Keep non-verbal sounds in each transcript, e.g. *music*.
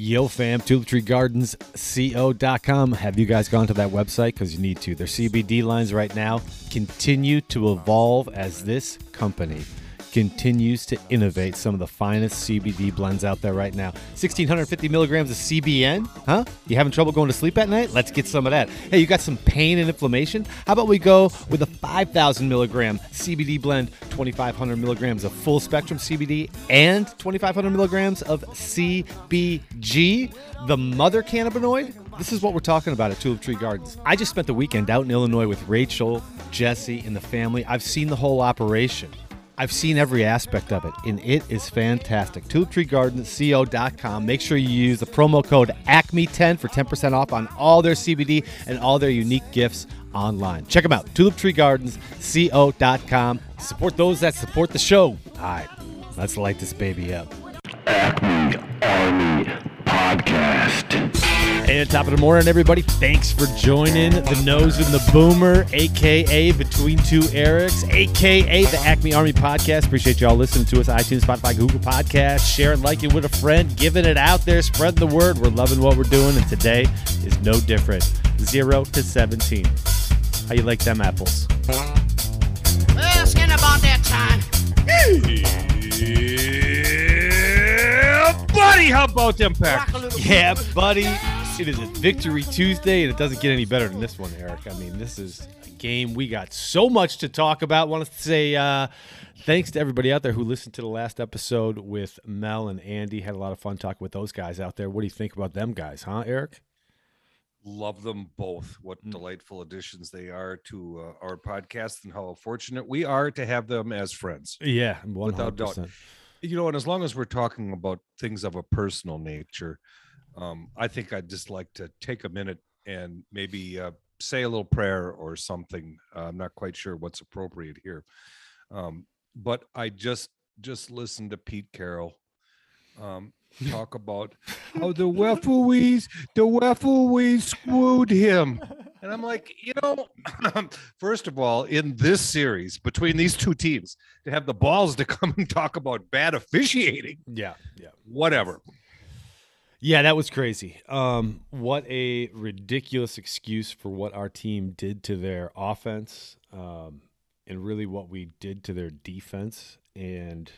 Yo fam, tulips.co.com. Have you guys gone to that website? Because you need to. Their CBD lines right now continue to evolve as this company continues to innovate some of the finest CBD blends out there right now. 1650 milligrams of CBN, huh? You having trouble going to sleep at night? Let's get some of that. Hey, you got some pain and inflammation? How about we go with a 5,000 milligram CBD blend, 2,500 milligrams of full spectrum CBD, and 2,500 milligrams of CBG, the mother cannabinoid? This is what we're talking about at Tulip Tree Gardens. I just spent the weekend out in Illinois with Rachel, Jesse, and the family. I've seen the whole operation. I've seen every aspect of it, and it is fantastic. TulipTreeGardensCO.com. Make sure you use the promo code ACME10 for 10% off on all their CBD and all their unique gifts online. Check them out, TulipTreeGardensCO.com. Support those that support the show. All right, let's light this baby up. Acme Army Podcast. And top of the morning, everybody. Thanks for joining the Nose and the Boomer, aka Between Two Erics, aka the Acme Army Podcast. Appreciate y'all listening to us. iTunes, Spotify, Google Podcasts. Sharing, liking with a friend, giving it out there, spreading the word. We're loving what we're doing, and today is no different. Zero to seventeen. How you like them apples? Well, it's getting about that time. Yeah, buddy. How about them Rock a little Yeah, buddy. It is a Victory Tuesday, and it doesn't get any better than this one, Eric. I mean, this is a game we got so much to talk about. Want to say uh, thanks to everybody out there who listened to the last episode with Mel and Andy. Had a lot of fun talking with those guys out there. What do you think about them guys, huh, Eric? love them both. What Mm. delightful additions they are to uh, our podcast, and how fortunate we are to have them as friends. Yeah, one Without doubt. You know, and as long as we're talking about things of a personal nature, um, I think I'd just like to take a minute and maybe uh, say a little prayer or something. Uh, I'm not quite sure what's appropriate here, um, but I just just listened to Pete Carroll um, talk about how the referees, the referees screwed him. And I'm like, you know, *clears throat* first of all, in this series between these two teams, to have the balls to come and talk about bad officiating, Yeah, yeah. whatever. Yeah, that was crazy. Um, what a ridiculous excuse for what our team did to their offense, um, and really what we did to their defense. And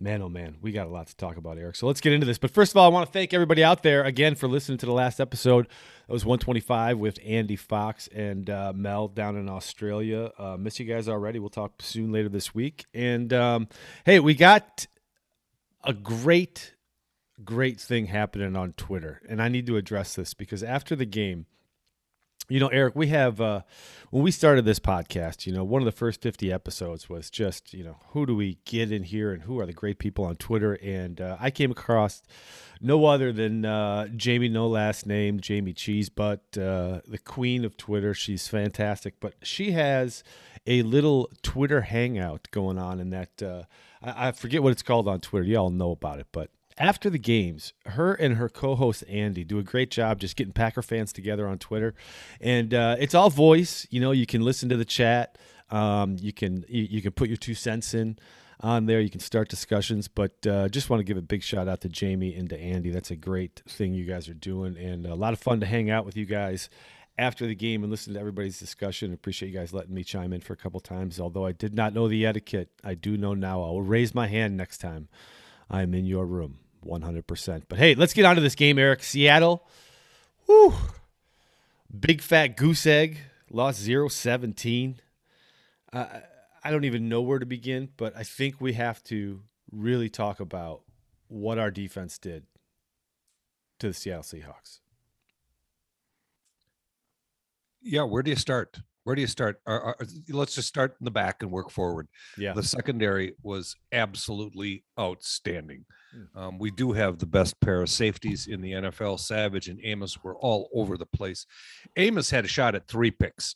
man, oh man, we got a lot to talk about, Eric. So let's get into this. But first of all, I want to thank everybody out there again for listening to the last episode. That was 125 with Andy Fox and uh, Mel down in Australia. Uh, miss you guys already. We'll talk soon later this week. And um, hey, we got a great great thing happening on Twitter, and I need to address this because after the game, you know, Eric, we have uh, when we started this podcast, you know, one of the first fifty episodes was just, you know, who do we get in here and who are the great people on Twitter, and uh, I came across no other than uh, Jamie, no last name, Jamie Cheese, but uh, the queen of Twitter. She's fantastic, but she has a little Twitter hangout going on in that uh, I, I forget what it's called on Twitter. You all know about it, but after the games, her and her co-host Andy do a great job just getting Packer fans together on Twitter, and uh, it's all voice. You know, you can listen to the chat. Um, you can you, you can put your two cents in on there. You can start discussions, but uh, just want to give a big shout out to Jamie and to Andy. That's a great thing you guys are doing, and a lot of fun to hang out with you guys after the game and listen to everybody's discussion. Appreciate you guys letting me chime in for a couple times. Although I did not know the etiquette, I do know now. I will raise my hand next time I'm in your room. 100%. But hey, let's get on to this game, Eric. Seattle, whew, big fat goose egg, lost 0 17. Uh, I don't even know where to begin, but I think we have to really talk about what our defense did to the Seattle Seahawks. Yeah, where do you start? Where do you start? Are- are- let's just start in the back and work forward. Yeah. The secondary was absolutely outstanding. Hmm. Um, we do have the best pair of safeties in the NFL. Savage and Amos were all over the place. Amos had a shot at three picks.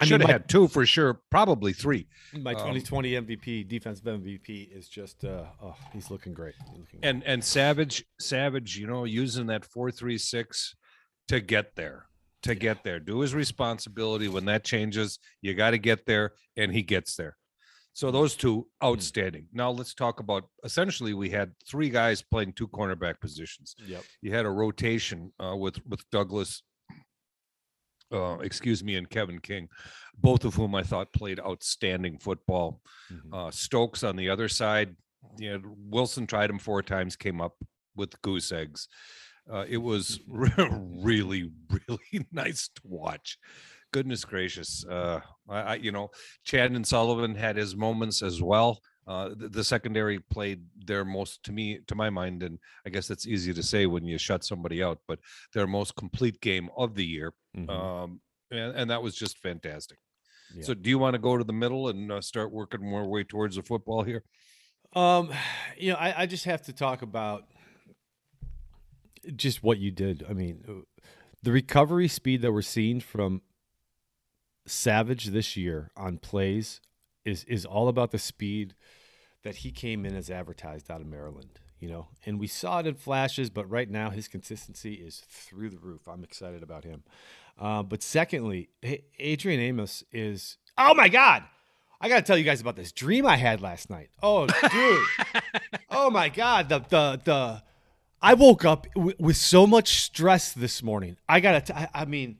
I mean, Should have my- had two for sure, probably three. My Um, 2020 MVP, defensive MVP, is just, uh, oh, he's looking great. He's looking great. And and Savage, Savage, you know, using that four three six to get there, to get there, do his responsibility. When that changes, you got to get there, and he gets there. So those two outstanding. Now let's talk about essentially we had three guys playing two cornerback positions. Yep. You had a rotation uh, with with Douglas, uh, excuse me, and Kevin King, both of whom I thought played outstanding football. Mhm. Uh, Stokes on the other side, you know, Wilson tried him four times, came up with goose eggs. Uh, it was *laughs* *laughs* really, really *laughs* nice to watch. Goodness gracious. Uh, I, I, you know, Chandon Sullivan had his moments as well. Uh, the, the secondary played their most, to me, to my mind, and I guess that's easy to say when you shut somebody out, but their most complete game of the year. Mhm. Um, and, and that was just fantastic. Yeah. So, do you want to go to the middle and uh, start working more way towards the football here? Um, *sighs* you know, I, I just have to talk about just what you did. I mean, uh, the recovery speed that we're seeing from Savage this year on plays is is all about the speed that he came in as advertised out of Maryland. You know, and we saw it in flashes, but right now his consistency is through the roof. I'm excited about him. Uh, but secondly, Adrian Amos is. Oh my God! I got to tell you guys about this dream I had last night. Oh, dude. *laughs* oh my God. The, the, the, I woke up w- with so much stress this morning. I got to, I mean,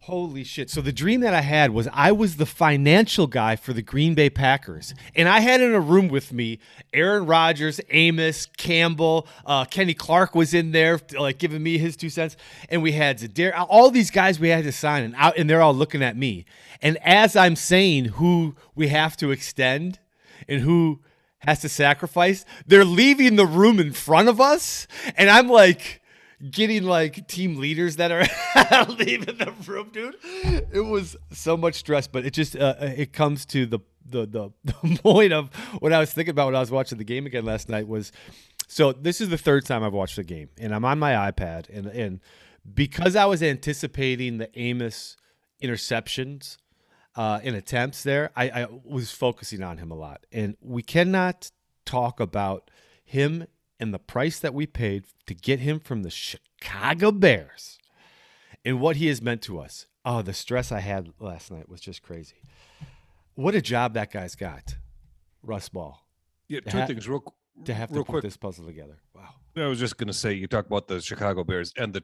holy shit. So the dream that I had was I was the financial guy for the Green Bay Packers. And I had in a room with me Aaron Rodgers, Amos, Campbell, uh, Kenny Clark was in there, like giving me his two cents. And we had Zadar, all these guys we had to sign, and, out, and they're all looking at me. And as I'm saying who we have to extend and who has to sacrifice, they're leaving the room in front of us. And I'm like, getting like team leaders that are *laughs* leaving the room, dude. It was so much stress, but it just uh, it comes to the, the the *laughs* the point of what I was thinking about when I was watching the game again last night was. So this is the third time I've watched the game, and I'm on my iPad, and and because I was anticipating the Amos interceptions uh, in attempts there, I, I was focusing on him a lot, and we cannot talk about him and the price that we paid to get him from the Chicago Bears and what he has meant to us. Oh, the stress I had last night was just crazy. What a job that guy's got, Russ Ball, Yeah, two ha- things real, to have to real put quick. this puzzle together. Wow. I was just going to say, you talk about the Chicago Bears and the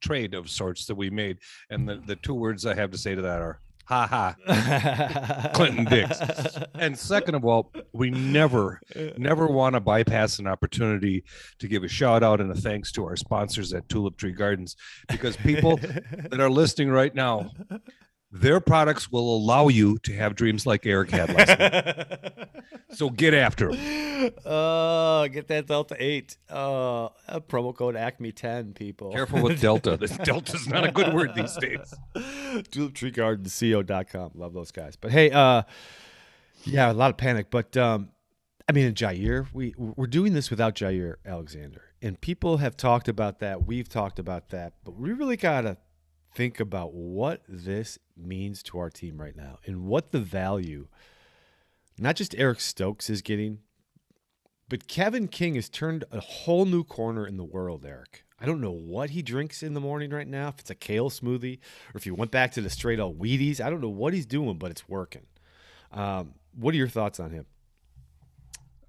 trade of sorts that we made, and the, the two words I have to say to that are "ha ha." *laughs* Clinton Dix. And second of all, we never, never want to bypass an opportunity to give a shout out and a thanks to our sponsors at Tulip Tree Gardens because people *laughs* that are listening right now, their products will allow you to have dreams like Eric had last night. *laughs* So get after them. oh, get that Delta 8. Oh, uh, promo code ACME10, people. Careful with Delta. *laughs* This Delta's not a good word these days. *laughs* TulipTreeGardensCO.com. Love those guys. But hey, uh, yeah, a lot of panic. But um, I mean, in Jair, we we're doing this without Jair Alexander, and people have talked about that. We've talked about that, but we really gotta think about what this means to our team right now, and what the value, not just Eric Stokes is getting, but Kevin King has turned a whole new corner in the world, Eric. I don't know what he drinks in the morning right now, if it's a kale smoothie or if he went back to the straight up Wheaties. I don't know what he's doing, but it's working. Um, what are your thoughts on him?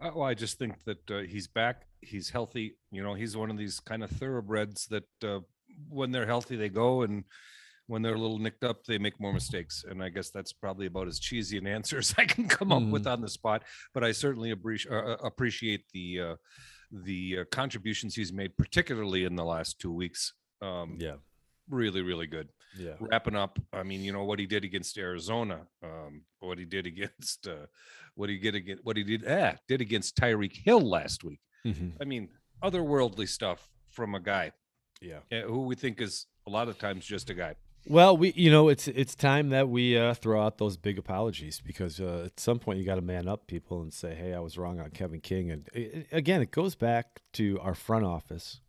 Uh, well, I just think that uh, he's back. He's healthy. You know, he's one of these kind of thoroughbreds that uh, when they're healthy, they go, and when they're a little nicked up, they make more mistakes. And I guess that's probably about as cheesy an *laughs* answer as I can come up with on the spot. But I certainly appreciate uh, appreciate the uh, the uh, contributions he's made, particularly in the last two weeks. Um, Yeah. Really, really good. Yeah. wrapping up i mean you know what he did against arizona um what he did against uh what he did against what he did ah, did against tyreek hill last week Mhm. i mean otherworldly stuff from a guy Yeah. uh, who we think is a lot of times just a guy Well, we you know it's it's time that we uh, throw out those big apologies because uh, at some point you got to man up people and say, "Hey, I was wrong on Kevin King." And i i- again, it goes back to our front office,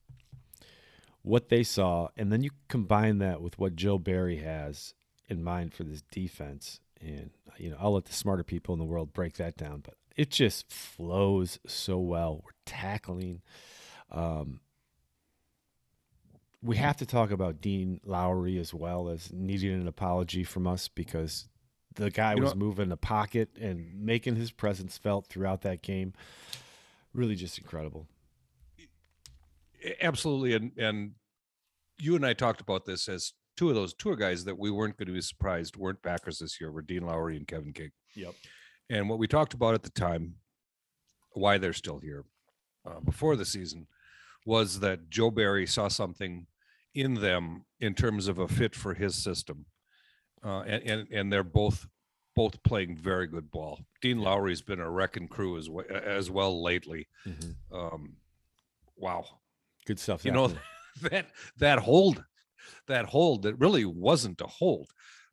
what they saw, and then you combine that with what Joe Barry has in mind for this defense. And you know, I'll let the smarter people in the world break that down, but it just flows so well. We're tackling. Um, we have to talk about Dean Lowry as well as needing an apology from us because the guy You was know- moving the pocket and making his presence felt throughout that game. Really just incredible. absolutely and and you and i talked about this as two of those tour guys that we weren't going to be surprised weren't backers this year were dean lowry and kevin king Yep. and what we talked about at the time why they're still here uh, before the season was that joe barry saw something in them in terms of a fit for his system. Uh, and, and and they're both both playing very good ball. Dean lowry's been a wrecking crew as well as well lately. Um wow. Good stuff. you know *laughs* that that hold that hold that really wasn't a hold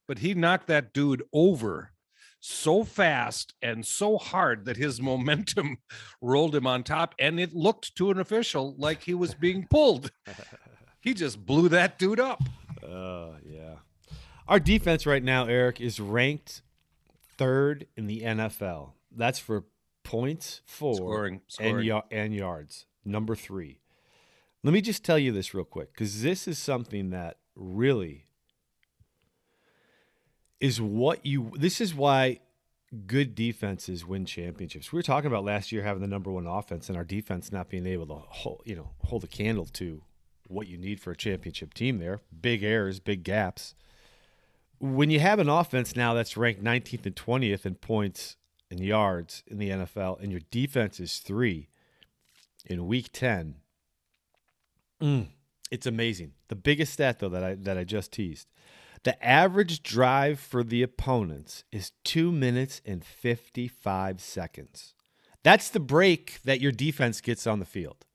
but he knocked that dude over so fast and so hard that his *laughs* momentum rolled him on top and it looked to an official like he was being pulled *laughs* he just blew that dude up Uh, yeah. Our defense right now, Eric, is ranked third in the NFL. That's for points for scoring, and, scoring. ya- and yards. Number three. Let me just tell you this real quick because this is something that really is what you. This is why good defenses win championships. We were talking about last year having the number one offense and our defense not being able to hold, you know, hold a candle to what you need for a championship team there. Big errors, big gaps. When you have an offense now that's ranked 19th and 20th in points and yards in the NFL and your defense is 3 in week 10, mm, it's amazing. The biggest stat though that I that I just teased. The average drive for the opponents is 2 minutes and 55 seconds. That's the break that your defense gets on the field,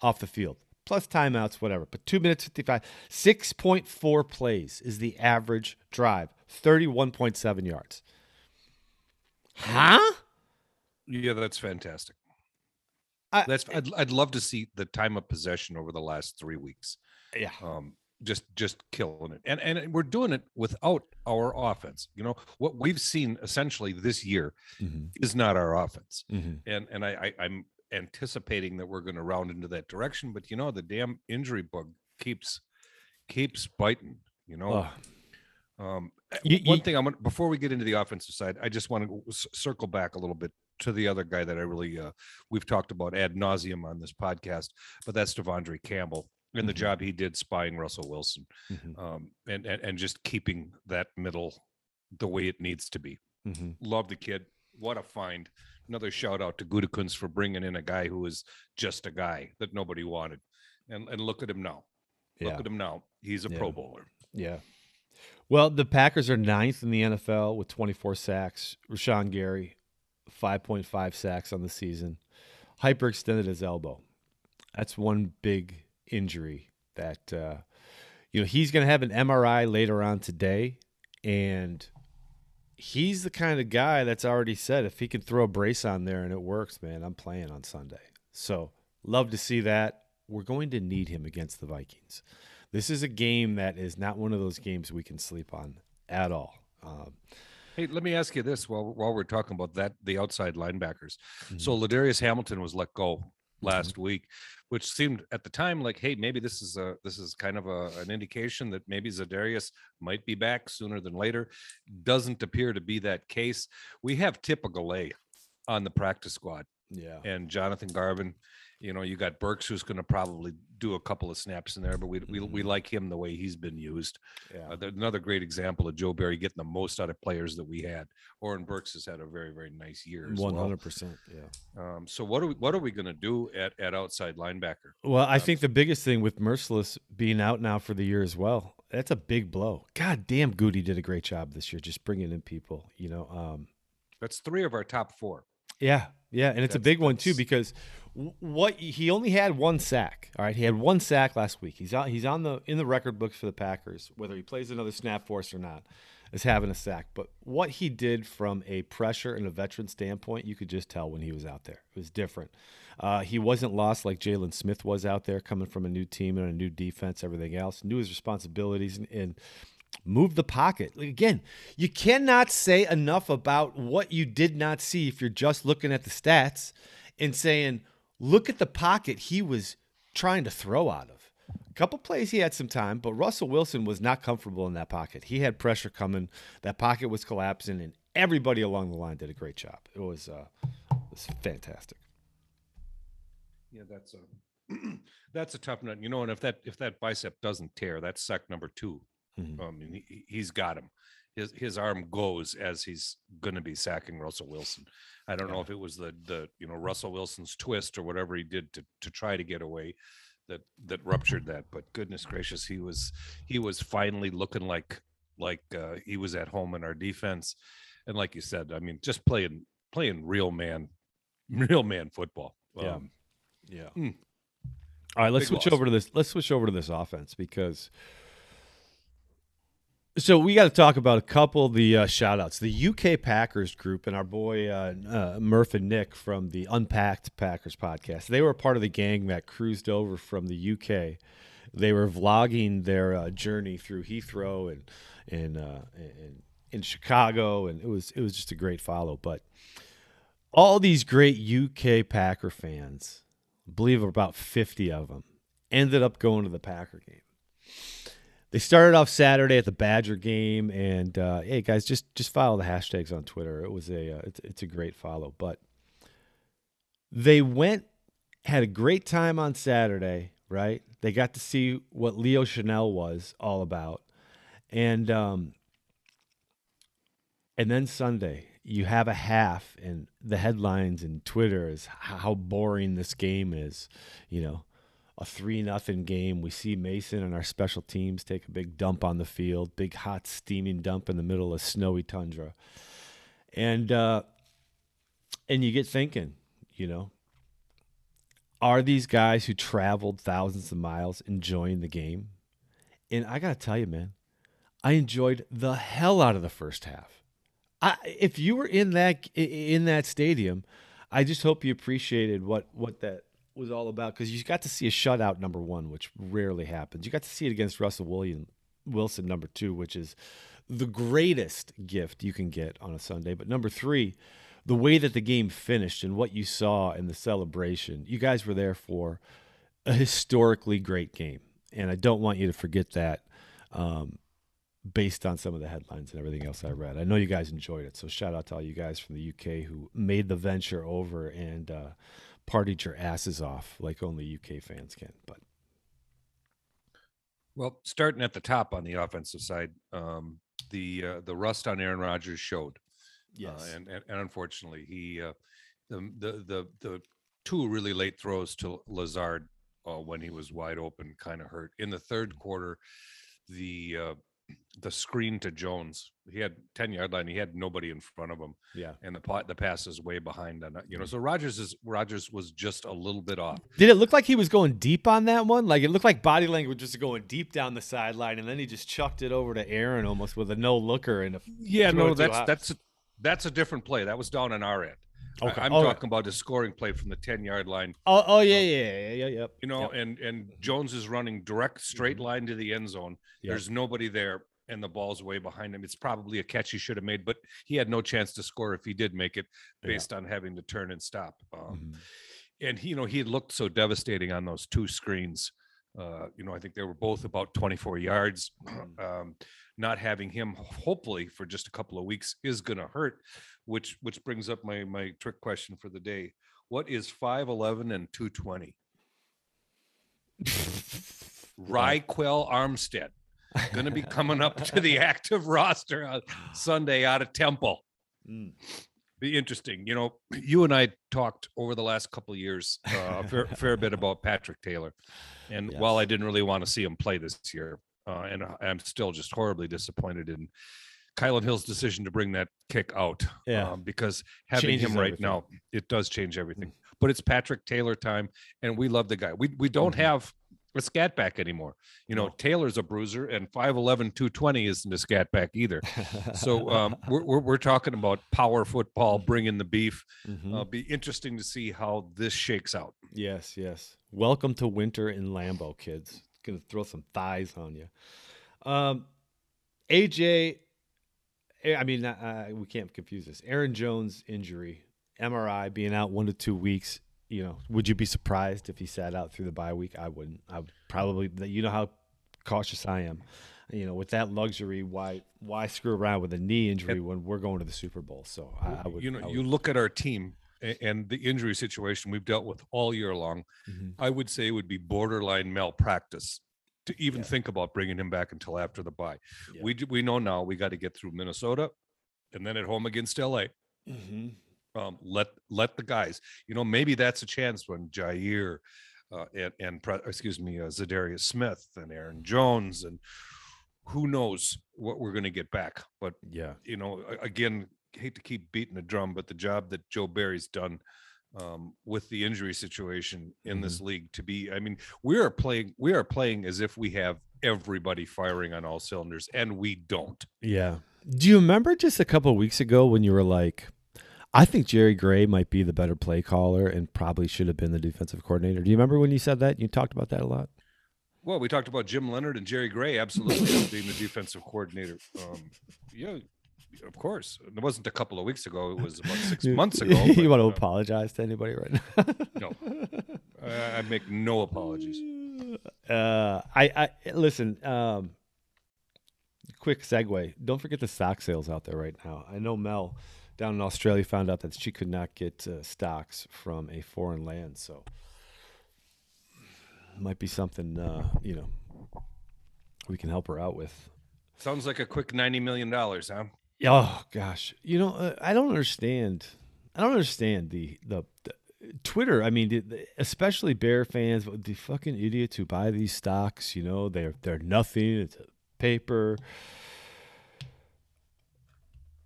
off the field, plus timeouts, whatever. But 2 minutes 55, 6.4 plays is the average drive, 31.7 yards. Huh? yeah that's fantastic I- that's I'd, I'd love to see the time of possession over the last three weeks Yeah. um just just killing it and and we're doing it without our offense you know what we've seen essentially this year Mm-hmm. is not our offense Mm-hmm. and and i, I i'm anticipating that we're going to round into that direction but you know the damn injury bug keeps keeps biting you know um You- one you- thing i'm gonna before we get into the offensive side i just want to circle back a little bit to the other guy that i really uh we've talked about ad nauseum on this podcast but that's devondre campbell and the Mhm. job he did spying russell wilson Mm-hmm. um, and, and and just keeping that middle the way it needs to be. Mm-hmm. Love the kid. What a find! Another shout out to Gutekunst for bringing in a guy who is just a guy that nobody wanted, and and look at him now. Yeah. Look at him now. He's a Yeah. Pro Bowler. Yeah. Well, the Packers are ninth in the NFL with 24 sacks. Rashan Gary, 5.5 sacks on the season. Hyperextended his elbow. That's one big injury that, uh, you know, he's going to have an MRI later on today. And he's the kind of guy that's already said if he can throw a brace on there and it works, man, I'm playing on Sunday. So love to see that. We're going to need him against the Vikings. This is a game that is not one of those games we can sleep on at all. Um, Hey, let me ask you this while while we're talking about that the outside linebackers. So Mm-hmm. Ladarius Hamilton was let go last mm-hmm. week, which seemed at the time like, hey, maybe this is a this is kind of a, an indication that maybe Zadarius might be back sooner than later. Doesn't appear to be that case. We have Tipa Galeai on the practice squad yeah. and Jonathan Garvin. You know, you got Burks who's going to probably do a couple of snaps in there, but we we, we like him the way he's been used. Yeah. Uh, another great example of Joe Barry getting the most out of players that we had. Oren Burks has had a very very nice year. One hundred percent. Yeah. Um, so what are we what are we going to do at at outside linebacker? Well, I Um, think the biggest thing with Mercilus being out now for the year as well, that's a big blow. God damn, Goody did a great job this year, just bringing in people. You know, um, That's three of our top four. yeah, yeah, and it's a big one too because what he only had one sack. All right, he had one sack last week. He's on he's on the in the record books for the Packers, whether he plays another snap for us or not, is having a sack. But what he did from a pressure and a veteran standpoint, you could just tell when he was out there. It was different. Uh, he wasn't lost like Jalen Smith was out there, coming from a new team and a new defense, everything else. Knew his responsibilities and, and moved the pocket. Again, you cannot say enough about what you did not see if you're just looking at the stats and saying, look at the pocket he was trying to throw out of. A couple plays he had some time, but Russell Wilson was not comfortable in that pocket. He had pressure coming. That pocket was collapsing, and everybody along the line did a great job. It was uh, it was fantastic. Yeah, that's a *clears throat* that's a tough nut. You know, and if that if that bicep doesn't tear, that's sack number 2 Mhm. I mean, he, he's got him. His his arm goes as he's going to be sacking Russell Wilson. I don't know if it was the the you know Russell Wilson's twist or whatever he did to to try to get away that that ruptured that. But goodness gracious, he was he was finally looking like like uh, he was at home in our defense. And like you said, I mean, just playing playing real man, *laughs* real man football. Yeah. Um, Yeah. Mm. All right, let's Big switch loss. over to this. Let's switch over to this offense because. So we got to talk about a couple of the uh, shout outs. The UK Packers group and our boy uh, uh, Murph and Nick from the Unpacked Packers podcast. They were part of the gang that cruised over from the UK. They were vlogging their uh, journey through Heathrow and and uh, and in Chicago, and it was it was just a great follow. But all these great UK Packer fans, I believe about 50 of them, ended up going to the Packer game. They started off Saturday at the Badger game, and uh, hey guys, just just follow the hashtags on Twitter. It was a uh, it's, it's a great follow. But they went had a great time on Saturday, right? They got to see what Leo Chanel was all about, and um, and then Sunday, you have a half, and the headlines and Twitter is how boring this game is. You know, a three nothing game. We see Mason and our special teams take a big dump on the field, big hot steaming dump in the middle of snowy tundra, and uh, and you get thinking, you know, are these guys who traveled thousands of miles enjoying the game? And I gotta tell you, man, I enjoyed the hell out of the first half. I, if you were in that in that stadium, I just hope you appreciated what what that was all about because you got to see a shutout number one, which rarely happens. You got to see it against Russell William Wilson number two, which is the greatest gift you can get on a Sunday. But number three, the way that the game finished and what you saw in the celebration, you guys were there for a historically great game, and I don't want you to forget that. Um, based on some of the headlines and everything else I read. I know you guys enjoyed it, so shout out to all you guys from the UK who made the venture over and uh, partied your asses off like only UK fans can. But Well, starting at the top on the offensive side, um, the uh, the rust on Aaron Rodgers showed. Uh, and, and and unfortunately, he uh, the the the the two really late throws to Lazard uh, when he was wide open kind of hurt. In the third quarter, the uh, the screen to Jones, he had ten yard line. He had nobody in front of him, yeah. and the pot the pass is way behind on. You know, mm. so Rodgers is Rodgers was just a little bit off. Did it look like he was going deep on that one? Like it looked like body language was going deep down the sideline, and then he just chucked it over to Aaron almost with a no looker and a Yeah, no, that's that's a, that's a different play. That was down on our end. I- Okay. I'm All right. talking about a scoring play from the 10 yard line. oh oh yeah yeah yeah yeah yep. You know, Yep. Mm-hmm. and and Jones is running direct straight line to the end zone. Yep. There's nobody there, and the ball's way behind him. It's probably a catch he should have made, but he had no chance to score if he did make it, Yeah. based on having to turn and stop. Um, Mhm. and he, you know, he looked so devastating on those two screens. Uh, you know, I think they were both about 24 yards. Mhm. Um, not having him, hopefully, for just a couple of weeks is going to hurt. Which which brings up my my trick question for the day: What is 5'11 and 220? Ryquell Armstead going to be *laughs* coming up to the active roster on Sunday out of Temple Mm. be interesting. You know, you and I talked over the last couple of years uh, a fair, *laughs* fair bit about Patrick Taylor, and while I didn't really want to see him play this year, uh, and I'm still just horribly disappointed in Kylan Hill's decision to bring that kick out. Yeah. um, because having Changes him right everything. now, it does change everything. But it's Patrick Taylor time, and we love the guy. We we don't Mhm. have a scat back anymore. You know, No. Taylor's a bruiser, and 5'11, 220 isn't a scat back either. So *laughs* um, we're, we're we're talking about power football, bringing the beef. Mhm. Uh, be interesting to see how this shakes out. Yes, yes. Welcome to winter in Lambeau, kids. Gonna throw some thighs on you. Um, AJ, I mean, uh, we can't confuse this. Aaron Jones injury, MRI being out one to two weeks. You know, would you be surprised if he sat out through the bye week? I wouldn't. I would probably. You know how cautious I am. You know, with that luxury, why why screw around with a knee injury when we're going to the Super Bowl? So I, I would. you know, would- you look at our team and the injury situation we've dealt with all year long. Mhm. I would say it would be borderline malpractice to even think about bringing him back until after the bye. Yeah. We we know now we got to get through Minnesota, and then at home against LA. Mhm. Um, let let the guys. You know, maybe that's a chance when Jair uh, and and excuse me, uh, Zadarius Smith and Aaron Jones and who knows what we're going to get back. But Yeah. you know, again, hate to keep beating the drum, but the job that Joe Barry's done um, with the injury situation in this league to be, I mean, we are playing, we are playing as if we have everybody firing on all cylinders, and we don't. Yeah. Do you remember just a couple of weeks ago when you were like, I think Jerry Gray might be the better play caller and probably should have been the defensive coordinator. Do you remember when you said that? You talked about that a lot. Well, we talked about Jim Leonhard and Jerry Gray, absolutely being the defensive coordinator. Um, yeah, of course. It wasn't a couple of weeks ago; it was about six months *laughs* ago. you but, want to uh, apologize to anybody right now? No, I, I make no apologies. *laughs* Uh, I, I listen. Um, quick segue. Don't forget the stock sales out there right now. I know Mel down in Australia found out that she could not get uh, stocks from a foreign land, so might be something uh, you know we can help her out with. Sounds like a quick ninety million dollars, huh? Oh gosh, you know uh, I don't understand. I don't understand the the, the Twitter. I mean, the, the, especially Bear fans, the fucking idiots who buy these stocks. You know, they're they're nothing. It's a paper.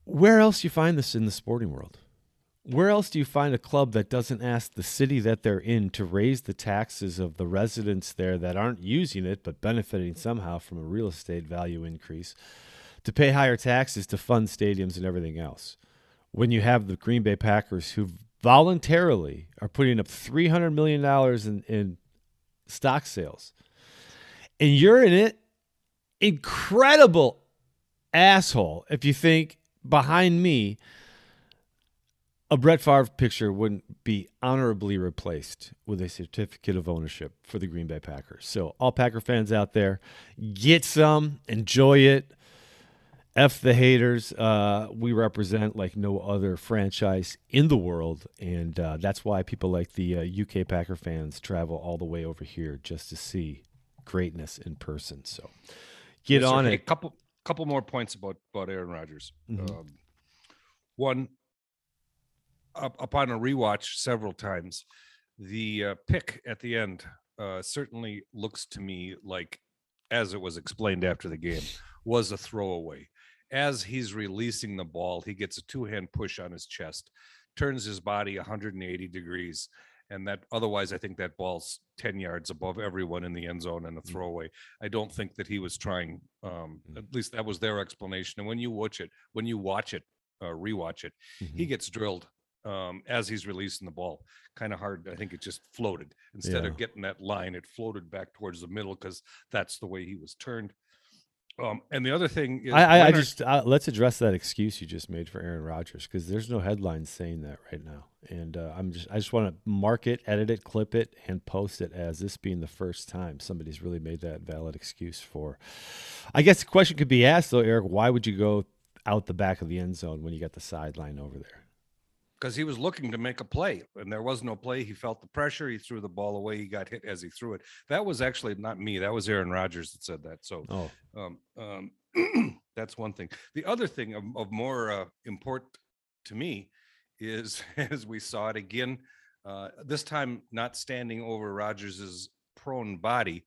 Where else do you find this in the sporting world? Where else do you find a club that doesn't ask the city that they're in to raise the taxes of the residents there that aren't using it but benefiting somehow from a real estate value increase? To pay higher taxes to fund stadiums and everything else. When you have the Green Bay Packers who voluntarily are putting up $300 million in, in stock sales, and you're in it, incredible asshole if you think behind me, a Brett Favre picture wouldn't be honorably replaced with a certificate of ownership for the Green Bay Packers. So, all Packer fans out there, get some, enjoy it. F the haters. Uh, we represent like no other franchise in the world, and uh, that's why people like the uh, UK Packer fans travel all the way over here just to see greatness in person. So, get Yes, sir. on Hey, it. couple couple more points about about Aaron Rodgers. Mhm. Um, one, up, upon a rewatch several times, the uh, pick at the end uh, certainly looks to me like, as it was explained after the game, was a throwaway. As he's releasing the ball, he gets a two hand push on his chest, turns his body 180 degrees. And that otherwise, I think that ball's 10 yards above everyone in the end zone and a throwaway. I don't think that he was trying. Um, Mm. At least that was their explanation. And when you watch it, when you watch it, uh, rewatch it, he Mhm. gets drilled um, as he's releasing the ball. Kind of hard. I think it just floated instead Yeah. of getting that line. It floated back towards the middle because that's the way he was turned. Um, and the other thing is, I, I, I just uh, let's address that excuse you just made for Aaron Rodgers because there's no headlines saying that right now, and uh, I'm just I just want to mark it, edit it, clip it, and post it as this being the first time somebody's really made that valid excuse for. I guess the question could be asked though, Eric, why would you go out the back of the end zone when you got the sideline over there? Because he was looking to make a play and there was no play. He felt the pressure. He threw the ball away. He got hit as he threw it. That was actually not me. That was Aaron Rodgers that said that. So Oh, um, um, *clears throat* that's one thing. The other thing of, of more uh, important to me is *laughs* as we saw it again, uh, this time not standing over Rodgers's prone body.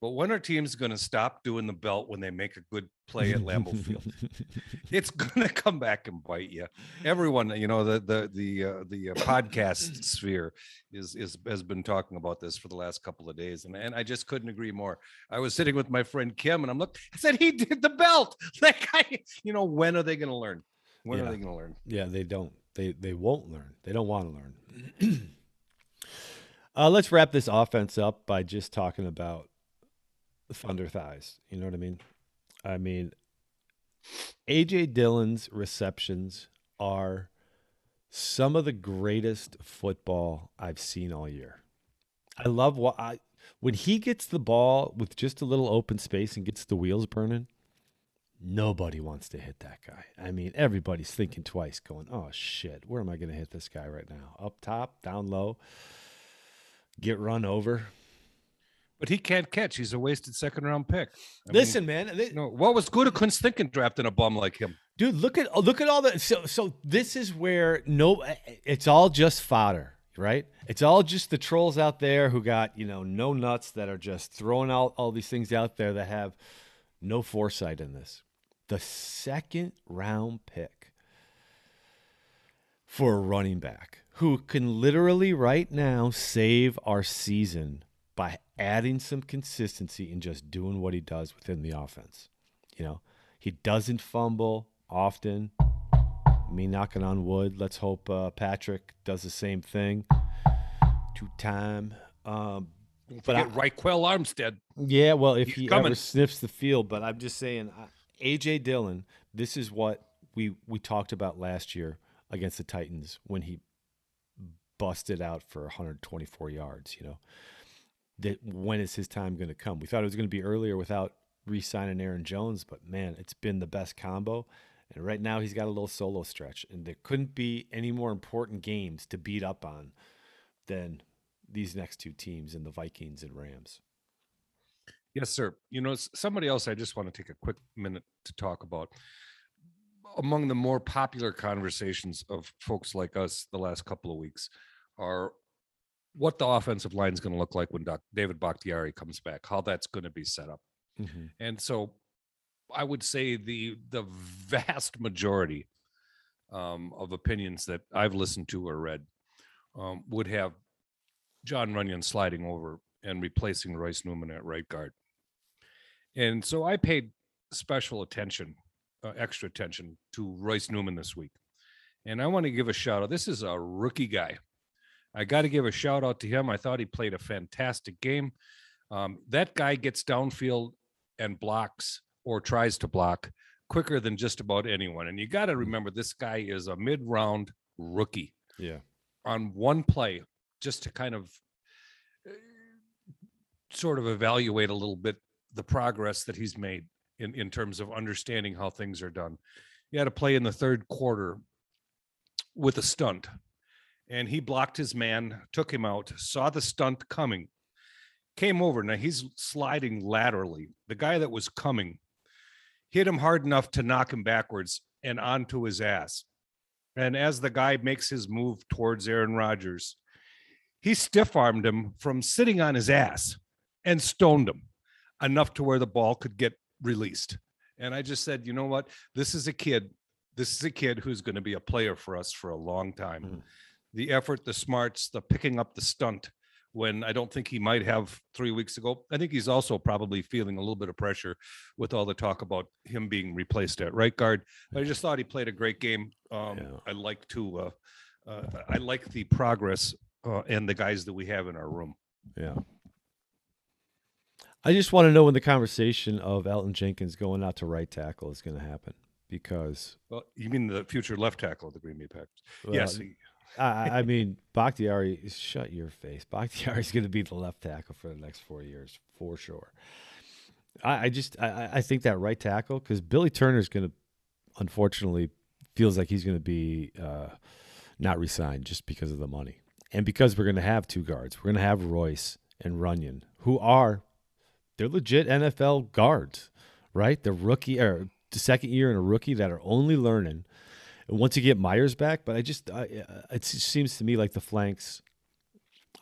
But when are teams going to stop doing the belt when they make a good play at Lambeau Field? *laughs* It's going to come back and bite you. Everyone, you know, the the the uh, the uh, podcast sphere is is has been talking about this for the last couple of days, and and I just couldn't agree more. I was sitting with my friend Kim, and I'm look. I said he did the belt. *laughs* Like I, you know, when are they going to learn? When Yeah. are they going to learn? Yeah, they don't. They they won't learn. They don't want to learn. *clears throat* uh, let's wrap this offense up by just talking about Thunder thighs. You know what I mean? I mean, AJ Dillon's receptions are some of the greatest football I've seen all year. I love what I when he gets the ball with just a little open space and gets the wheels burning. Nobody wants to hit that guy. I mean, everybody's thinking twice, going, "Oh shit, where am I going to hit this guy right now? Up top, down low, get run over." But he can't catch. He's a wasted second round pick. I mean, Listen, man, thi- no, what was Gutekunst thinking drafting a bum like him? dude, look at look at all the so so this is where no, it's all just fodder, right? It's all just the trolls out there who got you know no nuts that are just throwing out all these things out there that have no foresight in this. The second round pick for a running back who can literally right now save our season by adding some consistency and just doing what he does within the offense. You know, he doesn't fumble often. Me knocking on wood. Let's hope uh, Patrick does the same thing. Two time. Um, but I, Armstead. yeah, well, if He's he coming. ever sniffs the field, but I'm just saying, uh, AJ Dillon. This is what we we talked about last year against the Titans when he busted out for 124 yards. You know, that when is his time going to come? We thought it was going to be earlier without re-signing Aaron Jones, but man, it's been the best combo. And right now he's got a little solo stretch, and there couldn't be any more important games to beat up on than these next two teams in the Vikings and Rams. Yes, sir. You know, somebody else I just want to take a quick minute to talk about. Among the more popular conversations of folks like us the last couple of weeks are what the offensive line is going to look like when Doc, David Bakhtiari comes back, how that's going to be set up. And so I would say the the vast majority um, of opinions that I've listened to or read um, would have Jon Runyan sliding over and replacing Royce Newman at right guard. And so I paid special attention, uh, extra attention to Royce Newman this week. And I want to give a shout out. This is a rookie guy. I got to give a shout out to him. I thought he played a fantastic game. Um, that guy gets downfield and blocks or tries to block quicker than just about anyone. And you got to remember, this guy is a mid round rookie Yeah. on one play just to kind of uh, sort of evaluate a little bit the progress that he's made in, in terms of understanding how things are done. He had a play in the third quarter with a stunt, and he blocked his man, took him out, saw the stunt coming, came over. Now he's sliding laterally. The guy that was coming hit him hard enough to knock him backwards and onto his ass. And as the guy makes his move towards Aaron Rodgers, he stiff armed him from sitting on his ass and stoned him enough to where the ball could get released. And I just said, you know what? This is a kid. This is a kid who's going to be a player for us for a long time. Mhm. The effort, the smarts, the picking up the stunt when I don't think he might have three weeks ago. I think he's also probably feeling a little bit of pressure with all the talk about him being replaced at right guard. But I just thought he played a great game. Um, Yeah. I like to, uh, uh, I like the progress uh, and the guys that we have in our room. Yeah. I just want to know when the conversation of Elgton Jenkins going out to right tackle is going to happen because Well, you mean the future left tackle of the Green Bay Packers? well, yes. he- I, I- mean Bakhtiari. Shut your face. Bakhtiari's going to be the left tackle for the next four years for sure. I, I just I, I- think that right tackle because Billy Turner's going to unfortunately feels like he's going to be uh, not resigned just because of the money and because we're going to have two guards. We're going to have Royce and Runyan who are they're legit NFL guards, right? The rookie or the second year in a rookie that are only learning. Once you get Myers back, but I just I, uh, it seems to me like the flanks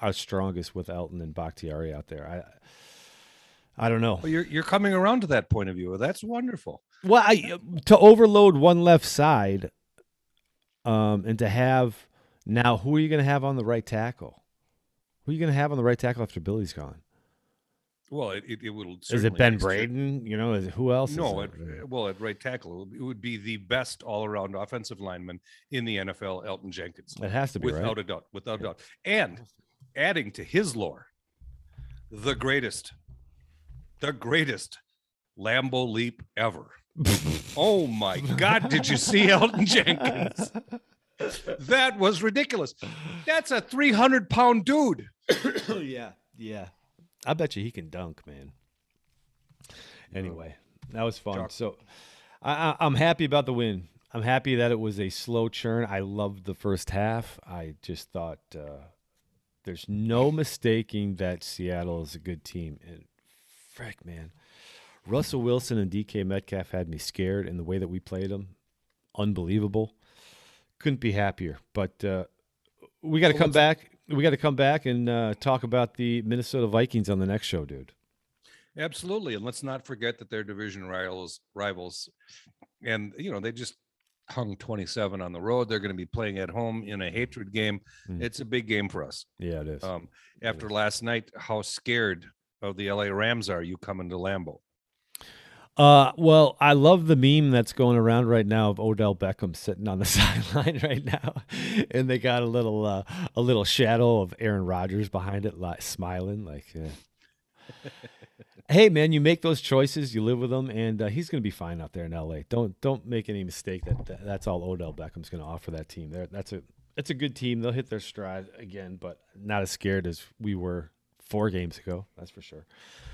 are strongest with Elgton and Bakhtiari out there. I I don't know. Well, you're you're coming around to that point of view. That's wonderful. Well, I, to overload one left side, um, and to have now who are you going to have on the right tackle? Who are you going to have on the right tackle after Billy's gone? Well, it, it, it will. Is it Ben be cer- Braden? You know, is it, who else? No, is at, it? Eh, well, at right tackle, it would- it would be the best all-around offensive lineman in the NFL, Elgton Jenkins, it has to be without right. a doubt, without a doubt. And adding to his lore, the greatest, the greatest Lambeau leap ever. *laughs* oh my God! Did you see Elgton Jenkins? *laughs* that was ridiculous. That's a 300 pound dude. *coughs* yeah, yeah. I bet you he can dunk, man. Anyway, that was fun. So I, I, I'm happy about the win. I'm happy that it was a slow churn. I loved the first half. I just thought uh, there's no mistaking that Seattle is a good team. And frick, man, Russell Wilson and DK Metcalf had me scared, and the way that we played them, unbelievable. Couldn't be happier. But uh, we got to So come back. We got to come back and uh, talk about the Minnesota Vikings on the next show, dude. Absolutely. And let's not forget that they're division rivals rivals. And you know, they just hung 27 on the road. They're going to be playing at home in a hatred game. Mm. It's a big game for us. Yeah, it is. Um, after last night, how scared of the LA Rams are you coming to Lambeau? Uh, well, I love the meme that's going around right now of Odell Beckham sitting on the *laughs* sideline right now, and they got a little uh, a little shadow of Aaron Rodgers behind it, like smiling, like. Yeah. *laughs* hey, man, you make those choices, you live with them, and uh, he's going to be fine out there in L.A. Don't don't make any mistake that, that that's all Odell Beckham's going to offer that team. There, that's a that's a good team. They'll hit their stride again, but not as scared as we were four games ago. That's for sure.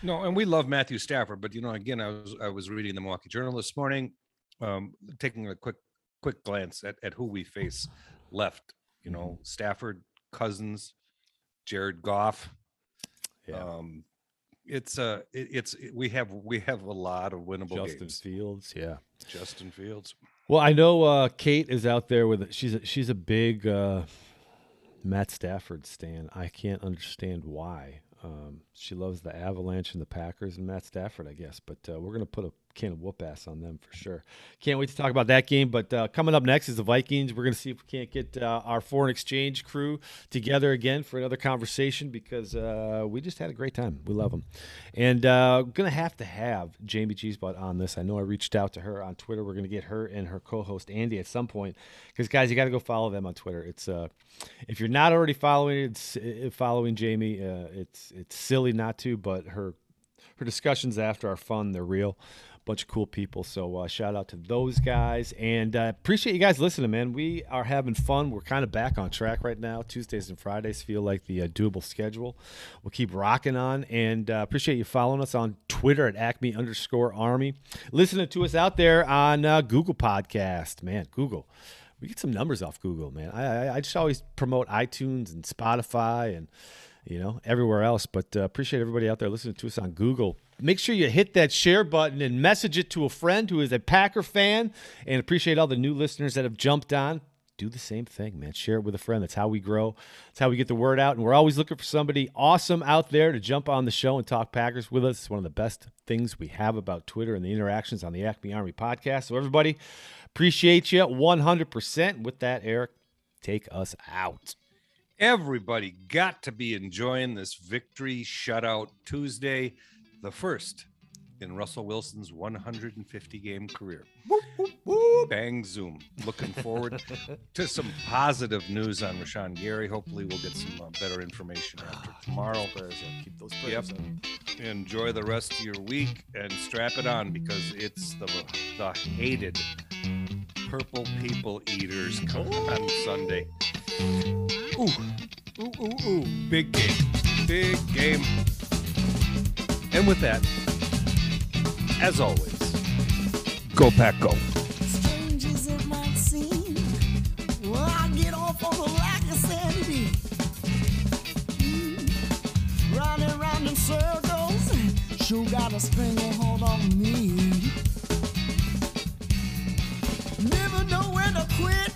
No, and we love Matthew Stafford, but you know, again, I was I was reading the Milwaukee Journal this morning, um, taking a quick quick glance at, at who we face left. You know, Stafford, Cousins, Jared Goff. Yeah. Um, it's uh it, it's it- we have we have a lot of winnable Justin games. Fields, yeah. Justin Fields. Well, I know uh, Kate is out there with she's a, she's a big uh, Matt Stafford stan. I can't understand why. Um, she loves the Avalanche and the Packers and Matt Stafford, I guess. But uh, we're gonna put a can of whoop ass on them for sure. Can't wait to talk about that game. But uh, coming up next is the Vikings. We're gonna see if we can't get uh, our foreign exchange crew together again for another conversation because uh, we just had a great time. We love them, and uh, gonna have to have Jamie Cheesebutt on this. I know I reached out to her on Twitter. We're gonna get her and her co-host Andy at some point because guys, you got to go follow them on Twitter. It's uh, if you're not already following it's uh, following Jamie, uh, it's it's silly not to, but her her discussions after are fun. They're real. Bunch of cool people. So uh, shout out to those guys and uh, appreciate you guys listening, man. We are having fun. We're kind of back on track right now. Tuesdays and Fridays feel like the uh, doable schedule. We'll keep rocking on and uh, appreciate you following us on Twitter at Acme underscore Army. Listening to us out there on uh, Google Podcast, man. Google. We get some numbers off Google, man. I, I, I just always promote iTunes and Spotify and you know, everywhere else. But uh, appreciate everybody out there listening to us on Google. Make sure you hit that share button and message it to a friend who is a Packer fan. And appreciate all the new listeners that have jumped on. Do the same thing, man. Share it with a friend. That's how we grow. That's how we get the word out. And we're always looking for somebody awesome out there to jump on the show and talk Packers with us. It's one of the best things we have about Twitter and the interactions on the Acme Army podcast. So, everybody, appreciate you 100%. With that, Eric, take us out. Everybody got to be enjoying this victory shutout Tuesday, the first in Russell Wilson's 150 game career. Bang zoom. Looking forward to some positive news on Rashan Gary. Hopefully, we'll get some uh, better information after tomorrow. Keep those prayers Yep. Enjoy the rest of your week and strap it on because it's the the hated purple people eaters coming on Sunday. Ooh, ooh, ooh, ooh! Big game, big game. And with that, as always, go pack go. Strange as it might seem, well, I get off on lack of sanity. Mm. Round in circles, sure got a on me. Never know when to quit.